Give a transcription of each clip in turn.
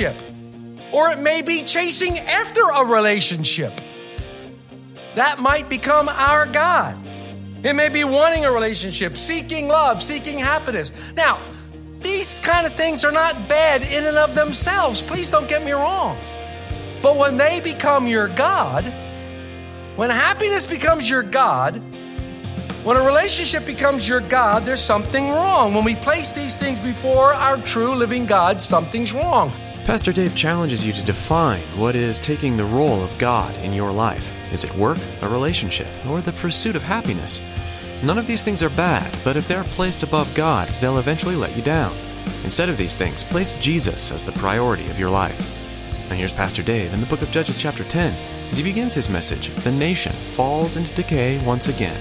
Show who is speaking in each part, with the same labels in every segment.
Speaker 1: Relationship, or it may be chasing after a relationship. That might become our God. It may be wanting a relationship, seeking love, seeking happiness. Now, these kind of things are not bad in and of themselves. Please don't get me wrong. But when they become your God, when happiness becomes your God, when a relationship becomes your God, there's something wrong. When we place these things before our true living God, something's wrong.
Speaker 2: Pastor Dave challenges you to define what is taking the role of God in your life. Is it work, a relationship, or the pursuit of happiness? None of these things are bad, but if they're placed above God, they'll eventually let you down. Instead of these things, place Jesus as the priority of your life. Now here's Pastor Dave in the book of Judges, chapter 10, as he begins his message The nation falls into decay once again.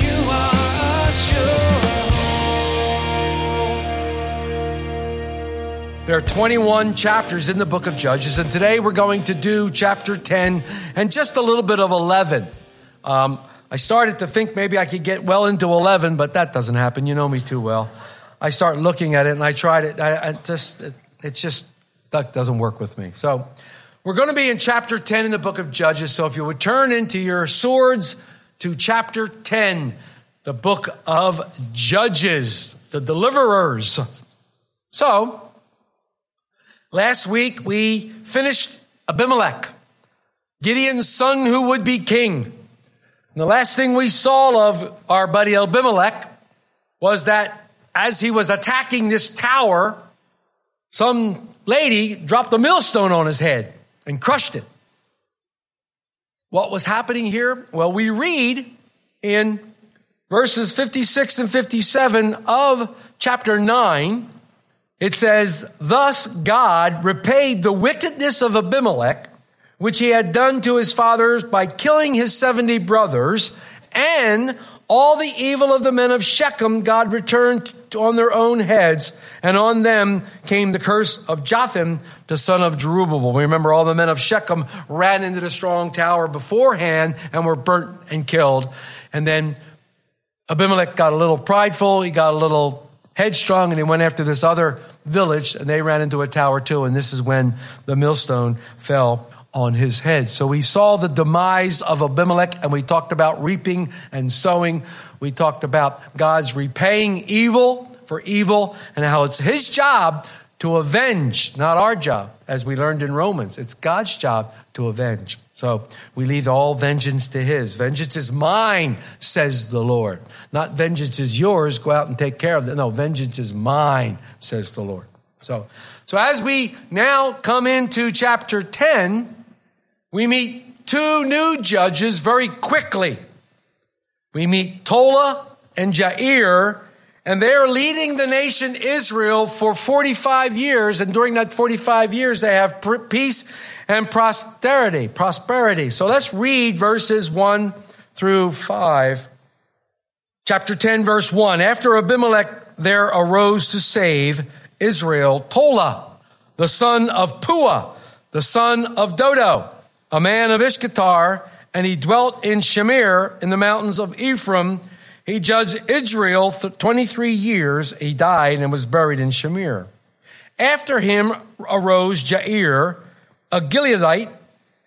Speaker 3: You are a
Speaker 1: There are 21 chapters in the book of Judges, and today we're going to do chapter 10 and just a little bit of 11. Um, I started to think maybe I could get well into 11, but that doesn't happen. You know me too well. I start looking at it and I tried it. I, I just, it, it's just, that doesn't work with me. So we're going to be in chapter 10 in the book of Judges. So if you would turn into your swords to chapter 10, the book of Judges, the deliverers. So, Last week we finished Abimelech, Gideon's son who would be king. And the last thing we saw of our buddy Abimelech was that as he was attacking this tower, some lady dropped a millstone on his head and crushed it. What was happening here? Well, we read in verses 56 and 57 of chapter 9 it says, Thus God repaid the wickedness of Abimelech, which he had done to his fathers by killing his 70 brothers, and all the evil of the men of Shechem God returned on their own heads, and on them came the curse of Jotham, the son of Jerubbaal. We remember all the men of Shechem ran into the strong tower beforehand and were burnt and killed. And then Abimelech got a little prideful, he got a little headstrong, and he went after this other village, and they ran into a tower too. And this is when the millstone fell on his head. So we saw the demise of Abimelech, and we talked about reaping and sowing. We talked about God's repaying evil for evil, and how it's his job to avenge, not our job, as we learned in Romans. It's God's job to avenge. So we leave all vengeance to his. Vengeance is mine, says the Lord. Not vengeance is yours, go out and take care of it. No, vengeance is mine, says the Lord. So, so as we now come into chapter 10, we meet two new judges very quickly. We meet Tola and Jair, and they are leading the nation Israel for 45 years. And during that 45 years, they have peace and prosperity. Prosperity. So let's read verses 1 through 5. Chapter 10, verse 1. After Abimelech there arose to save Israel Tola, the son of Pua, the son of Dodo, a man of Ishkatar, and he dwelt in Shamir in the mountains of Ephraim. He judged Israel 23 years. He died and was buried in Shamir. After him arose Jair, a Gileadite,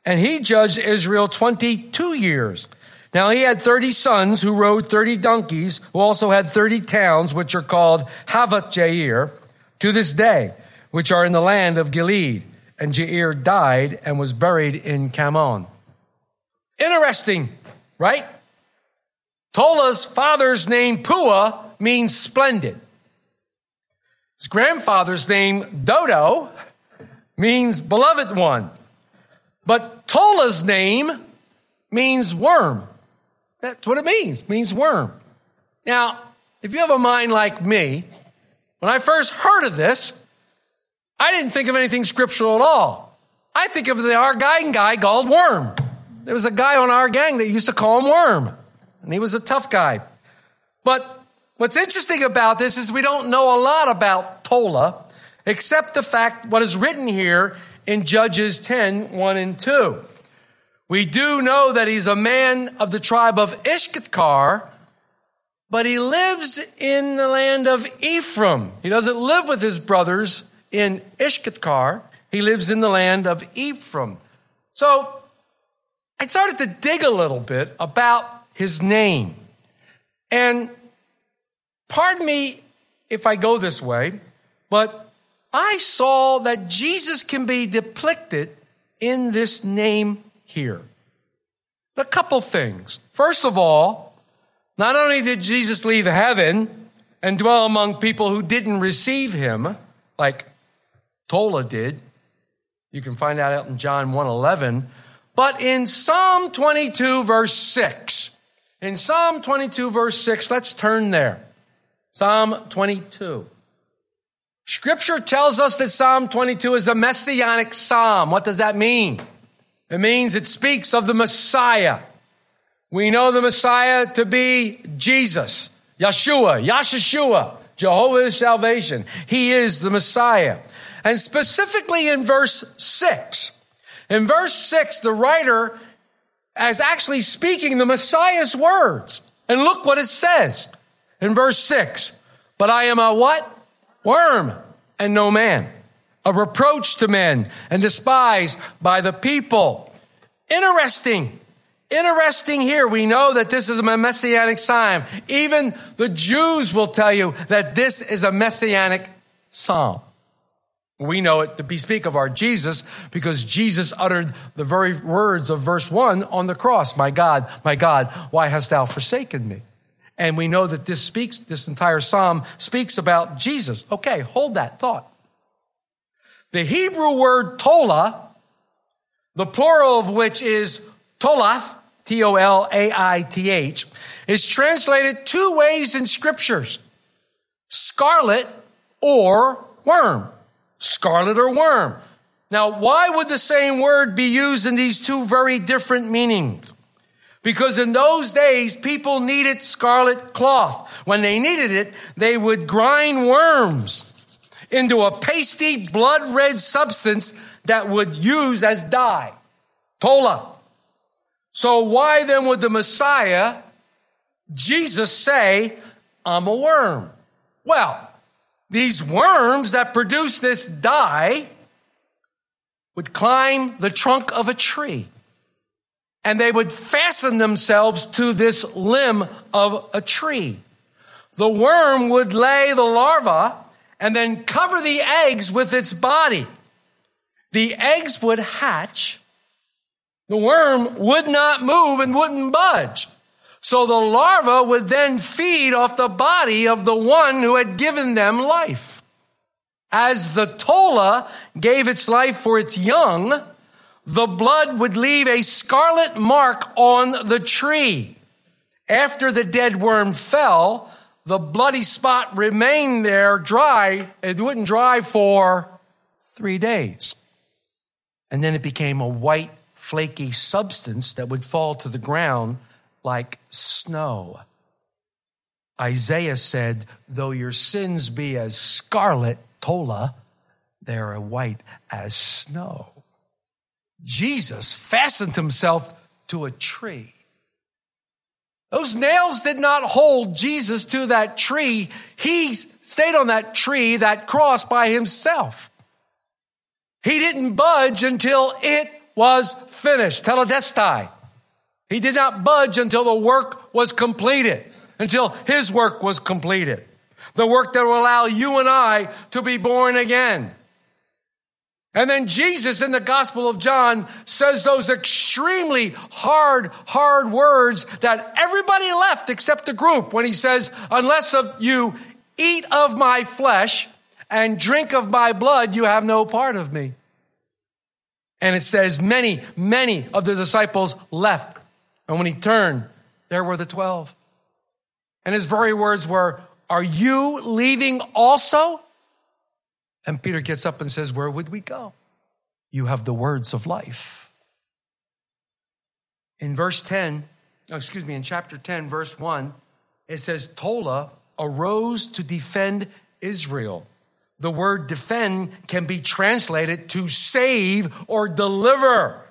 Speaker 1: and he judged Israel 22 years. Now he had 30 sons who rode 30 donkeys, who also had 30 towns, which are called Havoth Jair, to this day, which are in the land of Gilead. And Jair died and was buried in Camon. Interesting, right? Tola's father's name, Pua, means splendid. His grandfather's name, Dodo, means beloved one. But Tola's name means worm. That's what it means, means worm. Now, if you have a mind like me, when I first heard of this, I didn't think of anything scriptural at all. I think of the our gang guy called Worm. There was a guy on our gang that used to call him Worm, and he was a tough guy. But what's interesting about this is we don't know a lot about Tola, except the fact what is written here in Judges 10, 1 and 2. We do know that he's a man of the tribe of Ishkakar, but he lives in the land of Ephraim. He doesn't live with his brothers in Ishkakar. He lives in the land of Ephraim. So I started to dig a little bit about his name. And pardon me if I go this way, but I saw that Jesus can be depicted in this name here. A couple things. First of all, not only did Jesus leave heaven and dwell among people who didn't receive him, like Tola did, you can find that out in John 1:11, but in Psalm 22 verse 6. In Psalm 22 verse 6, let's turn there. Psalm 22. Scripture tells us that Psalm 22 is a messianic psalm. What does that mean? It means it speaks of the Messiah. We know the Messiah to be Jesus, Yeshua, Yashashua, Jehovah's salvation. He is the Messiah. And specifically in verse 6, in verse 6, the writer is actually speaking the Messiah's words. And look what it says in verse 6. But I am a what? Worm and no man, a reproach to men and despised by the people. Interesting. Interesting here. We know that this is a messianic psalm. Even the Jews will tell you that this is a messianic psalm. We know it to bespeak of our Jesus because Jesus uttered the very words of verse one on the cross. My God, my God, why hast thou forsaken me? And we know that this speaks, this entire psalm speaks about Jesus. Okay, hold that thought. The Hebrew word tola, the plural of which is tolath, T-O-L-A-I-T-H, is translated two ways in scriptures. Scarlet or worm. Scarlet or worm. Now, why would the same word be used in these two very different meanings? Because in those days, people needed scarlet cloth. When they needed it, they would grind worms into a pasty blood red substance that would use as dye. Tola. So why then would the Messiah, Jesus say, I'm a worm? Well, these worms that produce this dye would climb the trunk of a tree and they would fasten themselves to this limb of a tree. The worm would lay the larva and then cover the eggs with its body. The eggs would hatch. The worm would not move and wouldn't budge. So the larva would then feed off the body of the one who had given them life. As the tola gave its life for its young, the blood would leave a scarlet mark on the tree. After the dead worm fell, the bloody spot remained there dry. It wouldn't dry for three days. And then it became a white, flaky substance that would fall to the ground like snow. Isaiah said, Though your sins be as scarlet, Tola, they are white as snow. Jesus fastened himself to a tree. Those nails did not hold Jesus to that tree. He stayed on that tree, that cross by himself. He didn't budge until it was finished. Tetelestai. He did not budge until the work was completed, until his work was completed. The work that will allow you and I to be born again. And then Jesus in the Gospel of John says those extremely hard, hard words that everybody left except the group when he says, unless of you eat of my flesh and drink of my blood, you have no part of me. And it says many, many of the disciples left And when he turned, there were the 12. And his very words were, Are you leaving also? And Peter gets up and says, Where would we go? You have the words of life. In verse 10, oh, excuse me, in chapter 10, verse 1, it says, Tola arose to defend Israel. The word defend can be translated to save or deliver.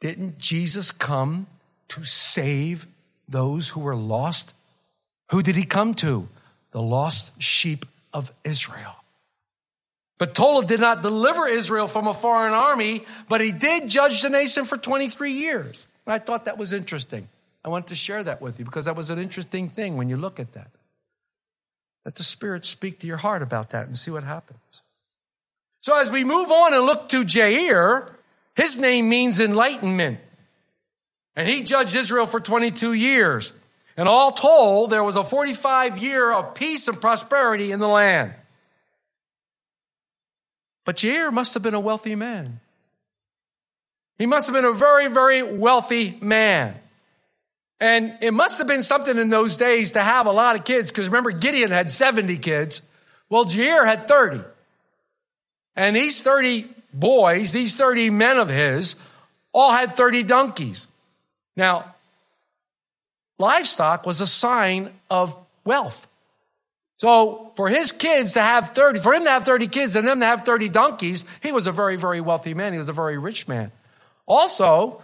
Speaker 1: Didn't Jesus come to save those who were lost? Who did he come to? The lost sheep of Israel. But Tola did not deliver Israel from a foreign army, but he did judge the nation for 23 years. I thought that was interesting. I wanted to share that with you because that was an interesting thing when you look at that. Let the Spirit speak to your heart about that and see what happens. So as we move on and look to Jair, his name means enlightenment. And he judged Israel for 22 years. And all told, there was a 45 year of peace and prosperity in the land. But Jair must have been a wealthy man. He must have been a very, very wealthy man. And it must have been something in those days to have a lot of kids, because remember, Gideon had 70 kids. Well, Jair had 30. And these 30 boys, these 30 men of his, all had 30 donkeys. Now, livestock was a sign of wealth. So for his kids to have 30, for him to have 30 kids and them to have 30 donkeys, he was a very, very wealthy man. He was a very rich man. Also,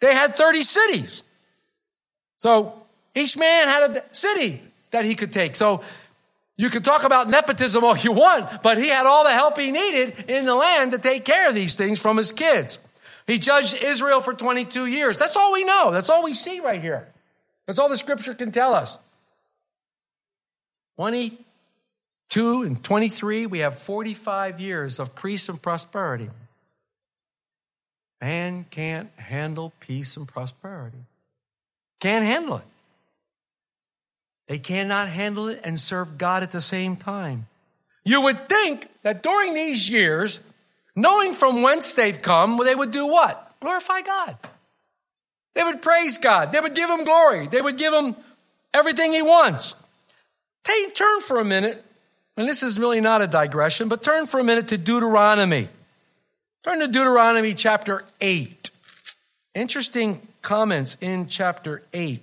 Speaker 1: they had 30 cities. So each man had a city that he could take. So you can talk about nepotism all you want, but he had all the help he needed in the land to take care of these things from his kids. He judged Israel for 22 years. That's all we know. That's all we see right here. That's all the scripture can tell us. 22 and 23, we have 45 years of peace and prosperity. Man can't handle peace and prosperity. Can't handle it. They cannot handle it and serve God at the same time. You would think that during these years, knowing from whence they've come, they would do what? Glorify God. They would praise God. They would give him glory. They would give him everything he wants. Take, turn for a minute, and this is really not a digression, but turn for a minute to Deuteronomy. Turn to Deuteronomy chapter 8. Interesting comments in chapter 8.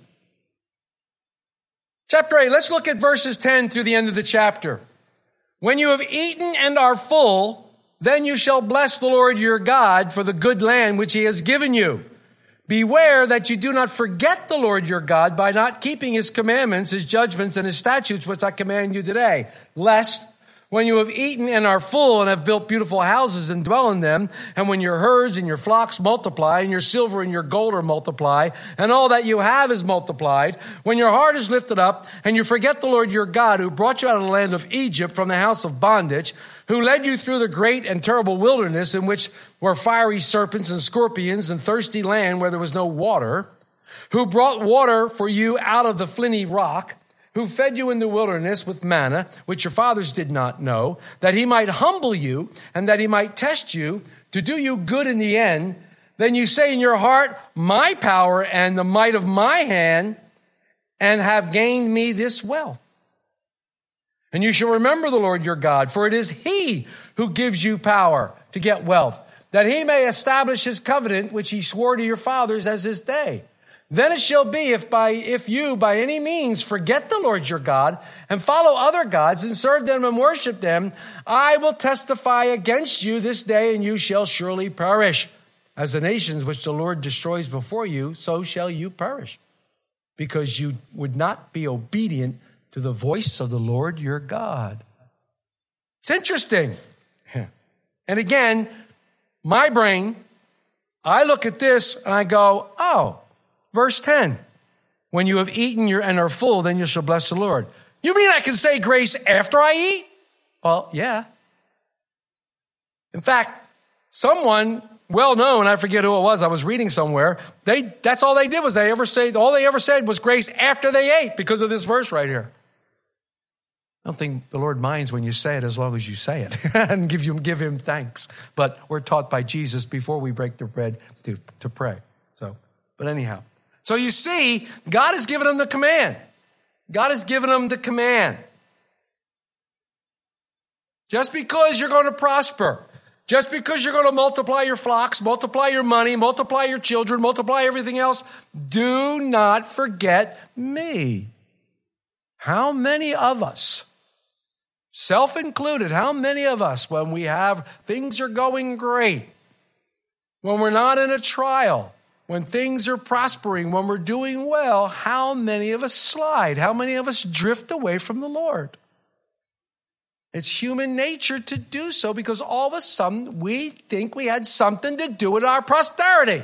Speaker 1: Chapter 8, let's look at verses 10 through the end of the chapter. When you have eaten and are full, then you shall bless the Lord your God for the good land which he has given you. Beware that you do not forget the Lord your God by not keeping his commandments, his judgments, and his statutes, which I command you today, lest when you have eaten and are full and have built beautiful houses and dwell in them, and when your herds and your flocks multiply, and your silver and your gold are multiplied, and all that you have is multiplied, when your heart is lifted up, and you forget the Lord your God, who brought you out of the land of Egypt from the house of bondage, who led you through the great and terrible wilderness in which were fiery serpents and scorpions and thirsty land where there was no water, who brought water for you out of the flinty rock, who fed you in the wilderness with manna, which your fathers did not know, that he might humble you and that he might test you to do you good in the end, then you say in your heart, My power and the might of my hand, and have gained me this wealth. And you shall remember the Lord your God, for it is he who gives you power to get wealth, that he may establish his covenant, which he swore to your fathers as his day. Then it shall be if by, if you by any means forget the Lord your God and follow other gods and serve them and worship them, I will testify against you this day and you shall surely perish. As the nations which the Lord destroys before you, so shall you perish because you would not be obedient to the voice of the Lord your God. It's interesting. And again, my brain, I look at this and I go, oh, Verse 10 When you have eaten your, and are full, then you shall bless the Lord. You mean I can say grace after I eat? Well, yeah. In fact, someone well known, I forget who it was, I was reading somewhere, they, that's all they did was they ever say, all they ever said was grace after they ate because of this verse right here. I don't think the Lord minds when you say it as long as you say it and give, you, give him thanks. But we're taught by Jesus before we break the bread to, to pray. So But anyhow, so you see, God has given them the command. God has given them the command. Just because you're going to prosper, just because you're going to multiply your flocks, multiply your money, multiply your children, multiply everything else, do not forget me. How many of us, self included, how many of us, when we have things are going great, when we're not in a trial, when things are prospering, when we're doing well, how many of us slide? How many of us drift away from the Lord? It's human nature to do so because all of a sudden we think we had something to do with our prosperity.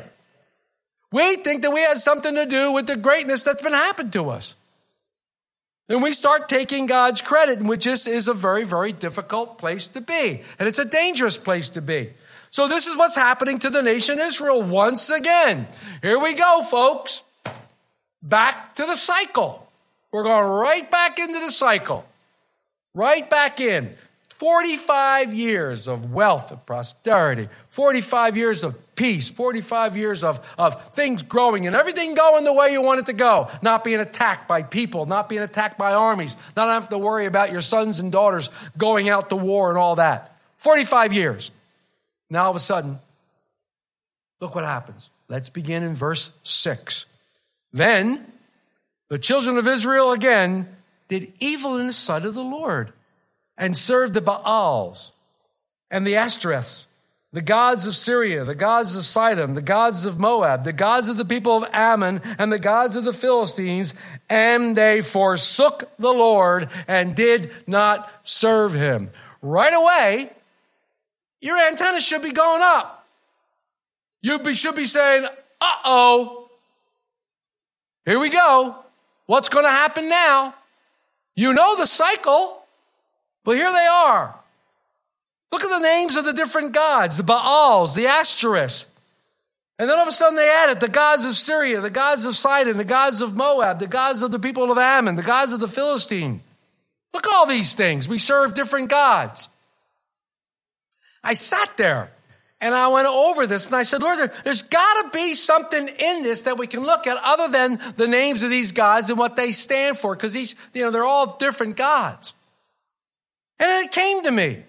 Speaker 1: We think that we had something to do with the greatness that's been happened to us. And we start taking God's credit, which is, is a very, very difficult place to be. And it's a dangerous place to be. So this is what's happening to the nation Israel once again. Here we go, folks. Back to the cycle. We're going right back into the cycle. Right back in. 45 years of wealth and prosperity, 45 years of peace, 45 years of, of things growing and everything going the way you want it to go. Not being attacked by people, not being attacked by armies, not having to worry about your sons and daughters going out to war and all that. 45 years. Now all of a sudden, look what happens. Let's begin in verse 6. Then the children of Israel again did evil in the sight of the Lord and served the Baals and the Ashtoreths, the gods of Syria, the gods of Sidon, the gods of Moab, the gods of the people of Ammon, and the gods of the Philistines, and they forsook the Lord and did not serve him. Right away, your antenna should be going up. You should be saying, uh oh, here we go. What's going to happen now? You know the cycle, but here they are. Look at the names of the different gods the Baals, the Ashtoreths. And then all of a sudden they added the gods of Syria, the gods of Sidon, the gods of Moab, the gods of the people of Ammon, the gods of the Philistine. Look at all these things. We serve different gods. I sat there and I went over this and I said, Lord, there, has got to be something in this that we can look at other than the names of these gods and what they stand for because these, you know, they're all different gods. And it came to me.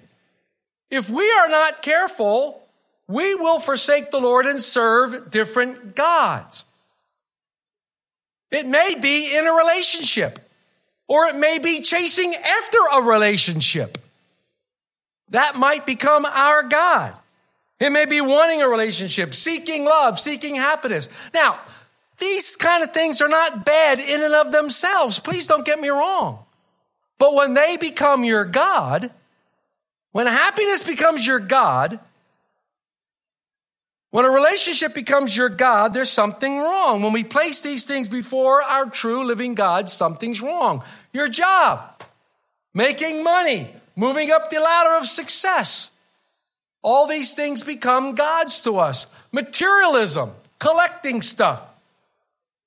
Speaker 1: If we are not careful, we will forsake the Lord and serve different gods. It may be in a relationship, or it may be chasing after a relationship. That might become our God. It may be wanting a relationship, seeking love, seeking happiness. Now, these kind of things are not bad in and of themselves. Please don't get me wrong. But when they become your God, when happiness becomes your God, when a relationship becomes your God, there's something wrong. When we place these things before our true living God, something's wrong. Your job, making money, moving up the ladder of success. All these things become gods to us. Materialism, collecting stuff.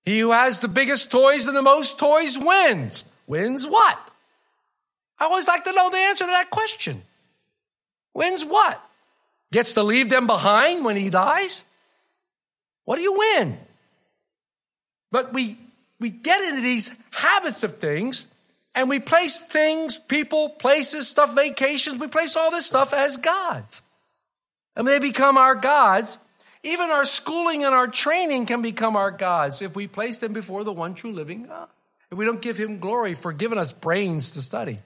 Speaker 1: He who has the biggest toys and the most toys wins. Wins what? I always like to know the answer to that question. Wins what? Gets to leave them behind when he dies? What do you win? But we, we get into these habits of things and we place things, people, places, stuff, vacations, we place all this stuff as gods. And they become our gods. Even our schooling and our training can become our gods if we place them before the one true living God. If we don't give him glory for giving us brains to study.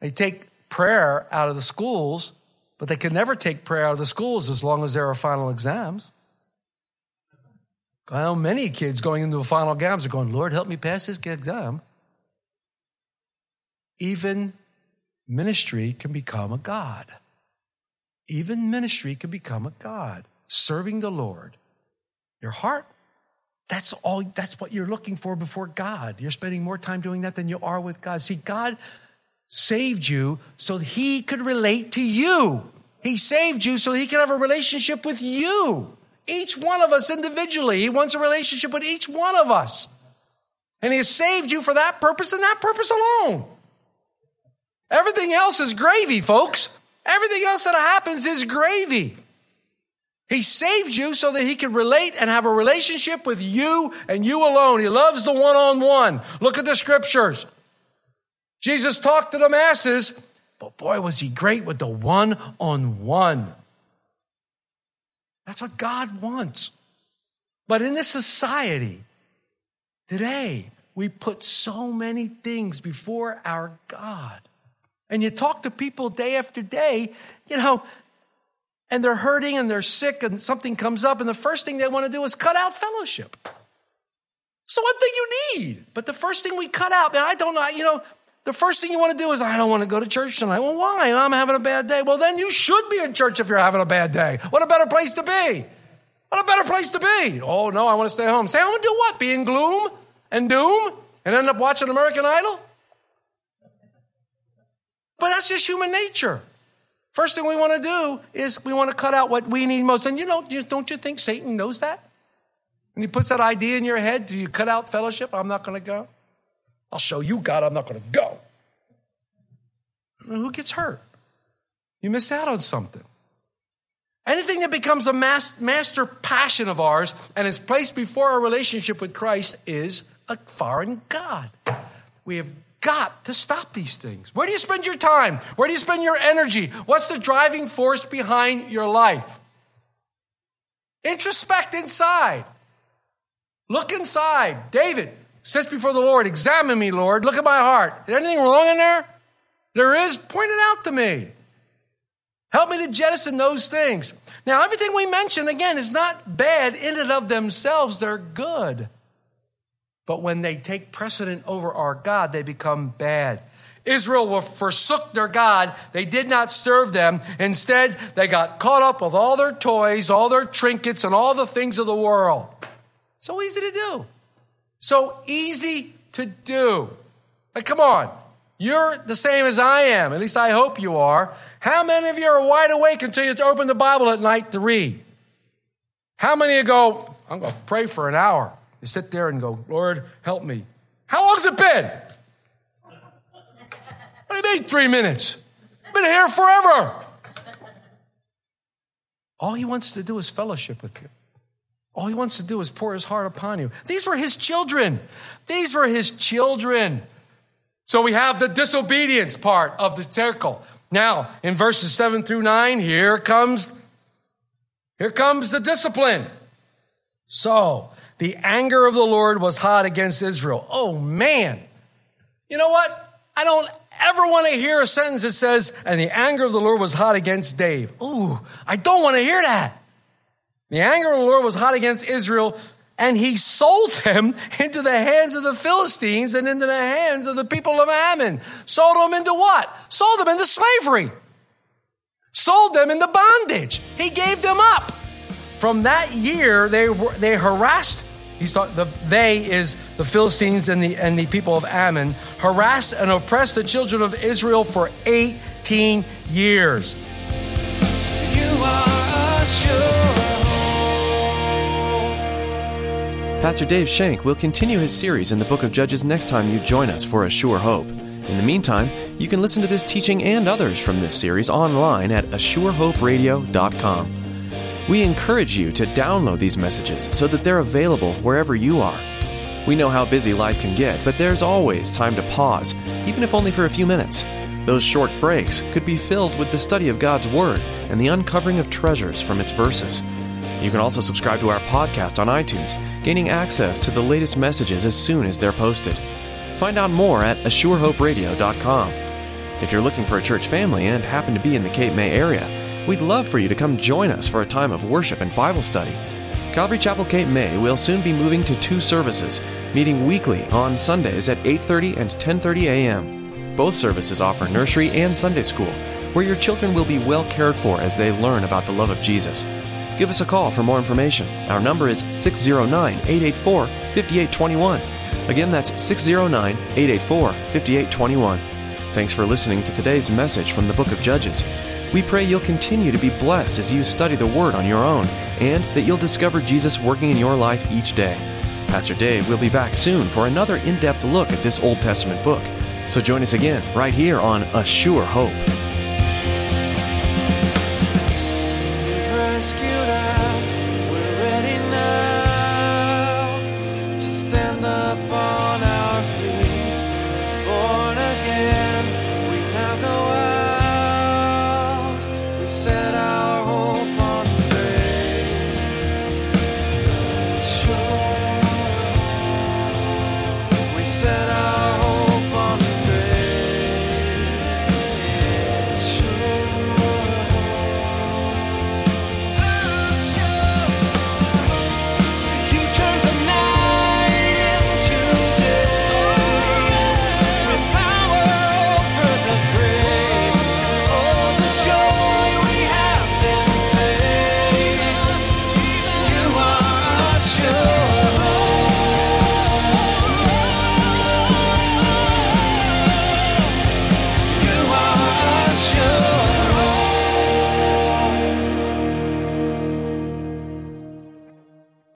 Speaker 1: They take prayer out of the schools, but they can never take prayer out of the schools as long as there are final exams. Know many kids going into the final exams are going, Lord, help me pass this exam even ministry can become a God. Even ministry can become a God. Serving the Lord. Your heart, that's all, that's what you're looking for before God. You're spending more time doing that than you are with God. See, God saved you so He could relate to you. He saved you so He could have a relationship with you. Each one of us individually. He wants a relationship with each one of us. And He has saved you for that purpose and that purpose alone. Everything else is gravy, folks. Everything else that happens is gravy. He saved you so that he could relate and have a relationship with you and you alone. He loves the one on one. Look at the scriptures. Jesus talked to the masses, but boy, was he great with the one on one. That's what God wants. But in this society today, we put so many things before our God. And you talk to people day after day, you know, and they're hurting and they're sick and something comes up, and the first thing they want to do is cut out fellowship. So one thing you need, but the first thing we cut out, now I don't know, you know, the first thing you want to do is, I don't want to go to church tonight. Well, why? I'm having a bad day. Well, then you should be in church if you're having a bad day. What a better place to be. What a better place to be. Oh, no, I want to stay home. Stay home and do what? Be in gloom and doom and end up watching American Idol? But that's just human nature. First thing we want to do is we want to cut out what we need most. And you know, don't you think Satan knows that? And he puts that idea in your head, do you cut out fellowship? I'm not going to go. I'll show you, God, I'm not going to go. Who gets hurt? You miss out on something. Anything that becomes a master passion of ours and is placed before our relationship with Christ is a foreign God. We have got to stop these things. Where do you spend your time? Where do you spend your energy? What's the driving force behind your life? Introspect inside. Look inside. David sits before the Lord. Examine me, Lord. Look at my heart. Is there anything wrong in there? There is. Point it out to me. Help me to jettison those things. Now, everything we mention, again, is not bad in and of themselves. They're good. But when they take precedent over our God, they become bad. Israel forsook their God. They did not serve them. Instead, they got caught up with all their toys, all their trinkets, and all the things of the world. So easy to do. So easy to do. Like, come on. You're the same as I am. At least I hope you are. How many of you are wide awake until you open the Bible at night to read? How many of you go, I'm going to pray for an hour? You sit there and go, Lord, help me. How long's it been? What do you mean, three minutes? I've been here forever. All he wants to do is fellowship with you. All he wants to do is pour his heart upon you. These were his children. These were his children. So we have the disobedience part of the circle. Now, in verses 7 through 9, here comes here comes the discipline. So, the anger of the Lord was hot against Israel. Oh man. You know what? I don't ever want to hear a sentence that says, and the anger of the Lord was hot against Dave. Ooh, I don't want to hear that. The anger of the Lord was hot against Israel, and he sold them into the hands of the Philistines and into the hands of the people of Ammon. Sold them into what? Sold them into slavery. Sold them into bondage. He gave them up. From that year, they were, they harassed. He's thought the they is the Philistines and the and the people of Ammon harassed and oppressed the children of Israel for 18 years.
Speaker 3: You are a
Speaker 2: Pastor Dave Shank will continue his series in the book of Judges next time you join us for A Sure Hope. In the meantime, you can listen to this teaching and others from this series online at ASureHopeRadio.com. We encourage you to download these messages so that they're available wherever you are. We know how busy life can get, but there's always time to pause, even if only for a few minutes. Those short breaks could be filled with the study of God's Word and the uncovering of treasures from its verses. You can also subscribe to our podcast on iTunes, gaining access to the latest messages as soon as they're posted. Find out more at ASureHopeRadio.com. If you're looking for a church family and happen to be in the Cape May area, we'd love for you to come join us for a time of worship and Bible study. Calvary Chapel Cape May will soon be moving to two services, meeting weekly on Sundays at 8:30 and 10:30 a.m. Both services offer nursery and Sunday school, where your children will be well cared for as they learn about the love of Jesus give us a call for more information. Our number is 609 884 5821. Again, that's 609 884 5821. Thanks for listening to today's message from the book of Judges. We pray you'll continue to be blessed as you study the Word on your own and that you'll discover Jesus working in your life each day. Pastor Dave will be back soon for another in depth look at this Old Testament book. So join us again right here on A Sure Hope.